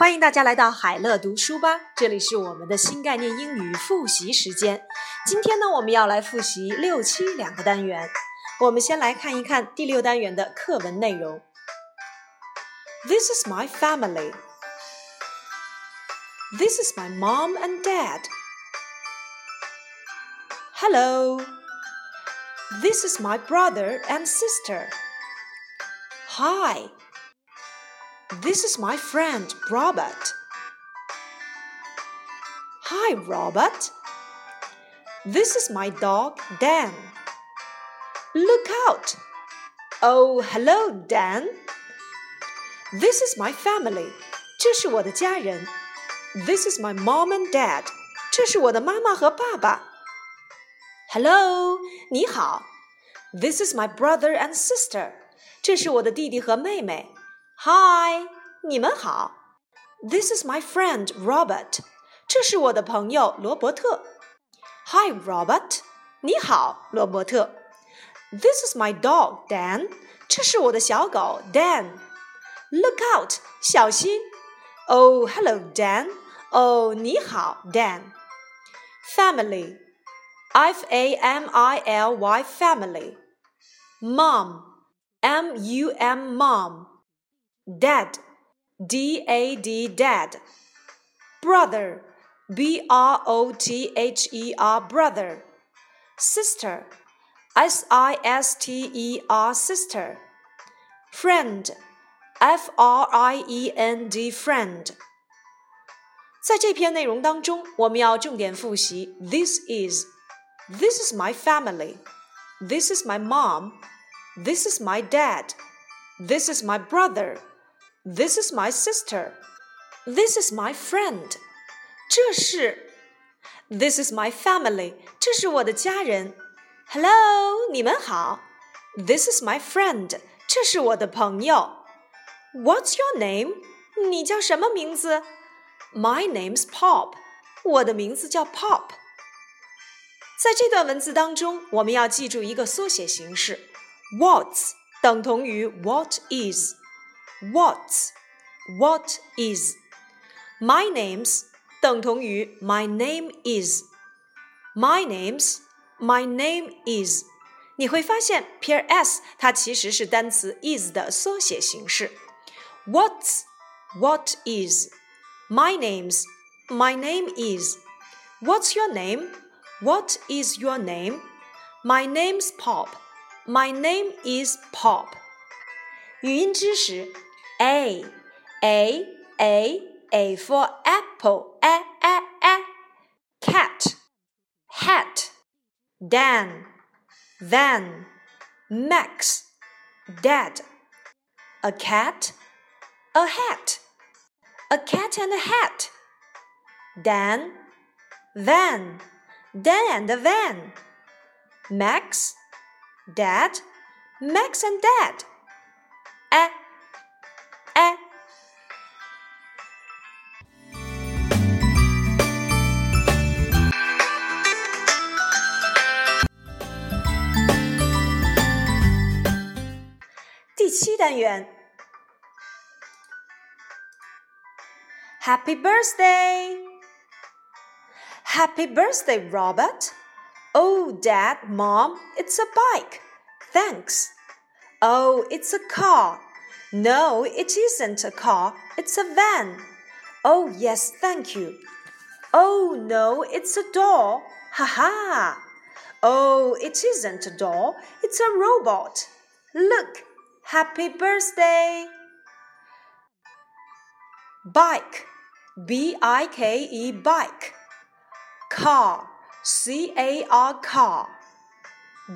欢迎大家来到海乐读书吧，这里是我们的新概念英语复习时间。今天呢，我们要来复习六七两个单元。我们先来看一看第六单元的课文内容。This is my family. This is my mom and dad. Hello. This is my brother and sister. Hi. This is my friend Robert. Hi, Robert. This is my dog Dan. Look out! Oh, hello, Dan. This is my family. 这是我的家人。This is my mom and dad. 这是我的妈妈和爸爸。Hello，你好。This is my brother and sister. 这是我的弟弟和妹妹。 Hi，你们好。This is my friend Robert，这是我的朋友罗伯特。Hi Robert，你好，罗伯特。This is my dog Dan，这是我的小狗 Dan。Look out，小心。Oh hello Dan，哦你好 Dan。Family，F A M I L Y family。Mom，M U M mom。 dad, D A D dad, brother, B R O T H E R brother, sister, S I S T E R sister, friend, F R I E N D friend。在这篇内容当中，我们要重点复习 this is, this is my family, this is my mom, this is my dad, this is my brother。 this is my sister. This is my friend. 这是 This is my family. 这是我的家人。Hello，你们好。This is my friend. 这是我的朋友。What's your name? 你叫什么名字？My name's Pop. 我的名字叫 Pop。在这段文字当中，我们要记住一个缩写形式：What's 等同于 What is。 what what is my name's 等同于 my name is my name's my name is 你会发现 pair s 它其实是单词 is 的缩写形式 what's what is my name's my name is what's your name what is your name my name's pop my name is pop 语音知识 a, A, A, A for apple, A, A, A. Cat, hat, Dan, van, Max, dad. A cat, a hat, a cat and a hat. Dan, van, Dan and a van. Max, dad, Max and dad. A, 七单元。Happy birthday! Happy birthday, Robert! Oh, Dad, Mom, it's a bike. Thanks. Oh, it's a car. No, it isn't a car. It's a van. Oh, yes, thank you. Oh, no, it's a doll. Ha ha. Oh, it isn't a doll. It's a robot. Look, Happy birthday! Bike, B I K E, bike. Car, C A R, car.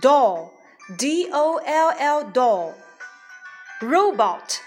Doll, D O L L, doll Robot,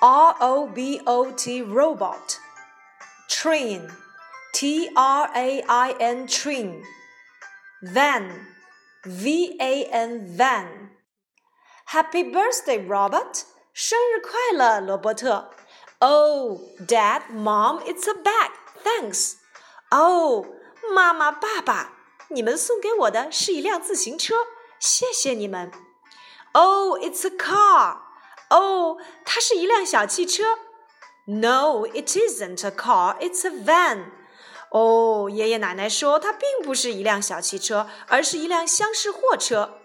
R O B O T, robot. Train, T R A I N, train. Van, V A N, van. Happy birthday, Robert！生日快乐，罗伯特。Oh, Dad, Mom, it's a bag. Thanks. Oh, 妈妈、爸爸，你们送给我的是一辆自行车，谢谢你们。Oh, it's a car. Oh，它是一辆小汽车。 No, it isn't a car. It's a van. 哦，爷爷奶奶说它并不是一辆小汽车，而是一辆厢式货车。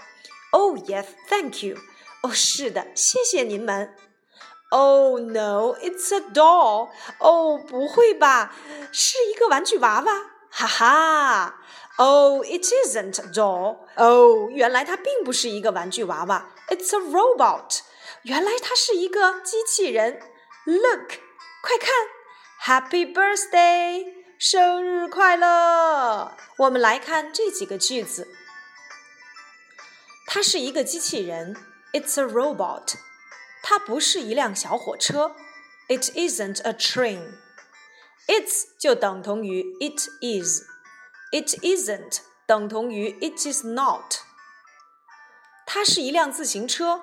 Oh yes, thank you. 哦，是的，谢谢您们。Oh no, it's a doll. 哦，不会吧，是一个玩具娃娃。哈哈。Oh, it isn't a doll. 哦，原来它并不是一个玩具娃娃。It's a robot. 原来它是一个机器人。Look，快看，Happy birthday！生日快乐！我们来看这几个句子。它是一个机器人，It's a robot。它不是一辆小火车，It isn't a train。It's 就等同于 It is，It isn't 等同于 It is not。它是一辆自行车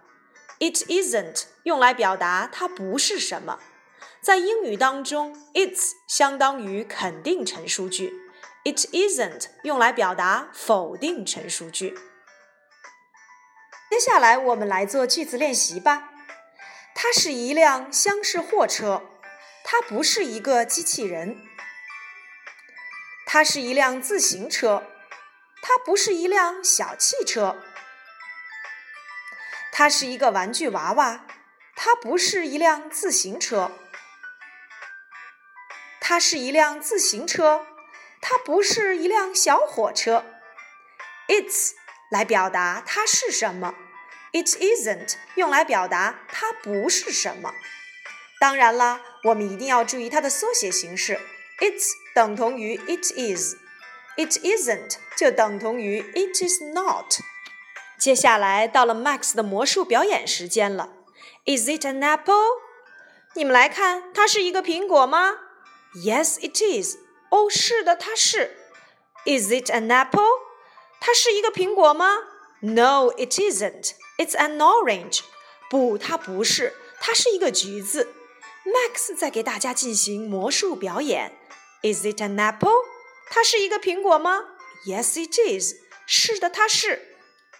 ，It isn't 用来表达它不是什么。在英语当中，It's 相当于肯定陈述句。It isn't 用来表达否定陈述句。接下来我们来做句子练习吧。它是一辆厢式货车，它不是一个机器人。它是一辆自行车，它不是一辆小汽车。它是一个玩具娃娃，它不是一辆自行车。它是一辆自行车。它不是一辆小火车。It's 来表达它是什么，It isn't 用来表达它不是什么。当然啦，我们一定要注意它的缩写形式。It's 等同于 It is，It isn't 就等同于 It is not。接下来到了 Max 的魔术表演时间了。Is it an apple？你们来看，它是一个苹果吗？Yes, it is。哦，是的，它是。Is it an apple？它是一个苹果吗？No, it isn't. It's an orange. 不，它不是，它是一个橘子。Max 在给大家进行魔术表演。Is it an apple？它是一个苹果吗？Yes, it is. 是的，它是。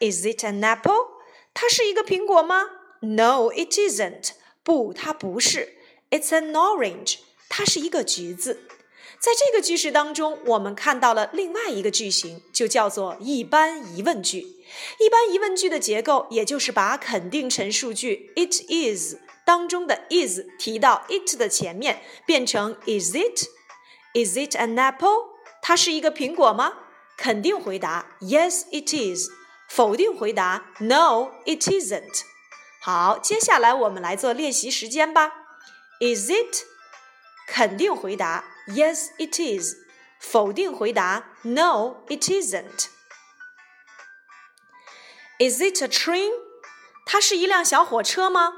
Is it an apple？它是一个苹果吗？No, it isn't. 不，它不是。It's an orange. 它是一个橘子。在这个句式当中，我们看到了另外一个句型，就叫做一般疑问句。一般疑问句的结构，也就是把肯定陈述句 "it is" 当中的 "is" 提到 "it" 的前面，变成 "is it? Is it an apple? 它是一个苹果吗？肯定回答 "Yes, it is." 否定回答 "No, it isn't." 好，接下来我们来做练习时间吧。Is it? 肯定回答。Yes, it is. 否定回答：No, it isn't. Is it a train? 它是一辆小火车吗？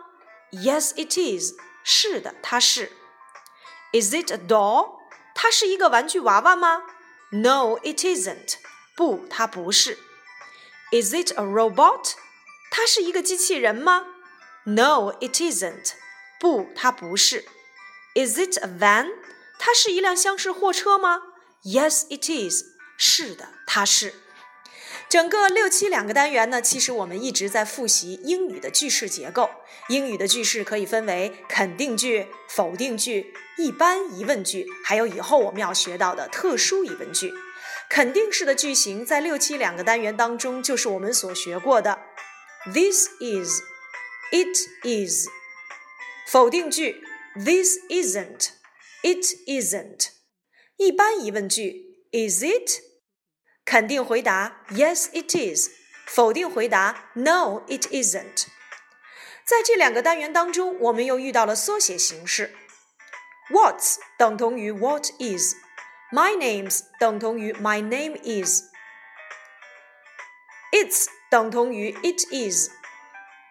Yes, it is. 是的，它是。Is it a doll? 它是一个玩具娃娃吗？No, it isn't. 不，它不是。 Is it a robot? 它是一个机器人吗？No, it isn't. 不，它不是。Is it a van? 它是一辆厢式货车吗？Yes, it is。是的，它是。整个六七两个单元呢，其实我们一直在复习英语的句式结构。英语的句式可以分为肯定句、否定句、一般疑问句，还有以后我们要学到的特殊疑问句。肯定式的句型在六七两个单元当中，就是我们所学过的 This is, it is。否定句 This isn't。It isn't。一般疑问句：Is it？肯定回答：Yes, it is。否定回答：No, it isn't。在这两个单元当中，我们又遇到了缩写形式。What's 等同于 What is。My name's 等同于 My name is。It's 等同于 It is。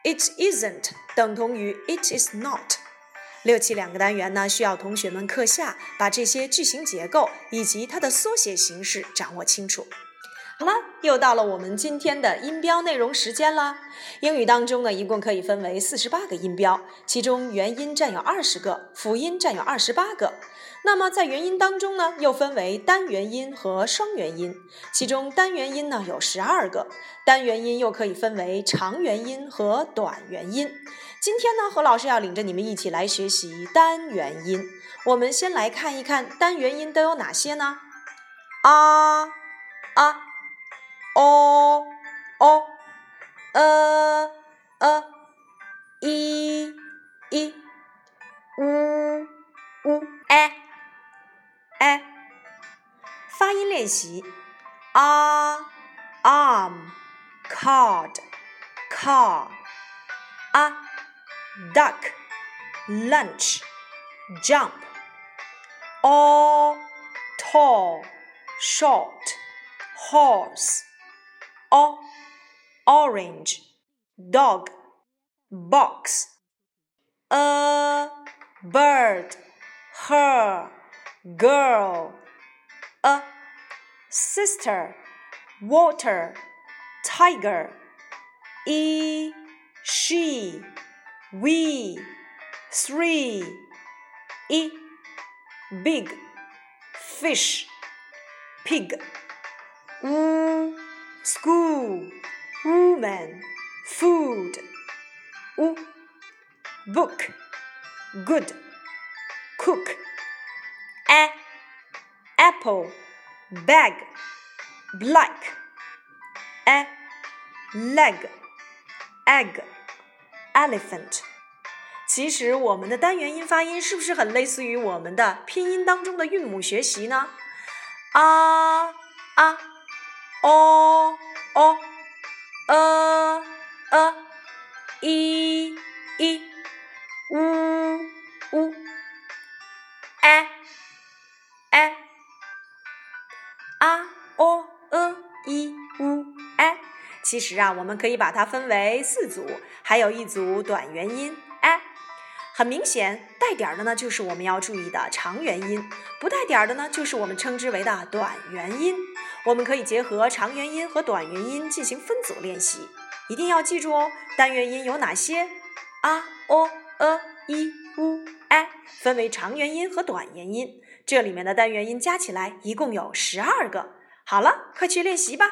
It isn't 等同于 It is not。六七两个单元呢，需要同学们课下把这些句型结构以及它的缩写形式掌握清楚。好了，又到了我们今天的音标内容时间了。英语当中呢，一共可以分为四十八个音标，其中元音占有二十个，辅音占有二十八个。那么在元音当中呢，又分为单元音和双元音，其中单元音呢有十二个，单元音又可以分为长元音和短元音。今天呢，何老师要领着你们一起来学习单元音。我们先来看一看单元音都有哪些呢？啊啊。o o e e i i u u e e 发音练习：a arm card car a duck lunch jump o tall short horse o orange dog box a bird her girl a sister water tiger e she we three e big fish pig mm, school, woman, food, u, book, good, cook, apple, bag, black, a, leg, egg, elephant。其实我们的单元音发音是不是很类似于我们的拼音当中的韵母学习呢？啊啊。o o e e 其实啊，我们可以把它分为四组，还有一组短元音哎。很明显，带点儿的呢，就是我们要注意的长元音；不带点儿的呢，就是我们称之为的短元音。我们可以结合长元音和短元音进行分组练习，一定要记住哦。单元音有哪些？a、o、e、i、u、e，分为长元音和短元音。这里面的单元音加起来一共有十二个。好了，快去练习吧。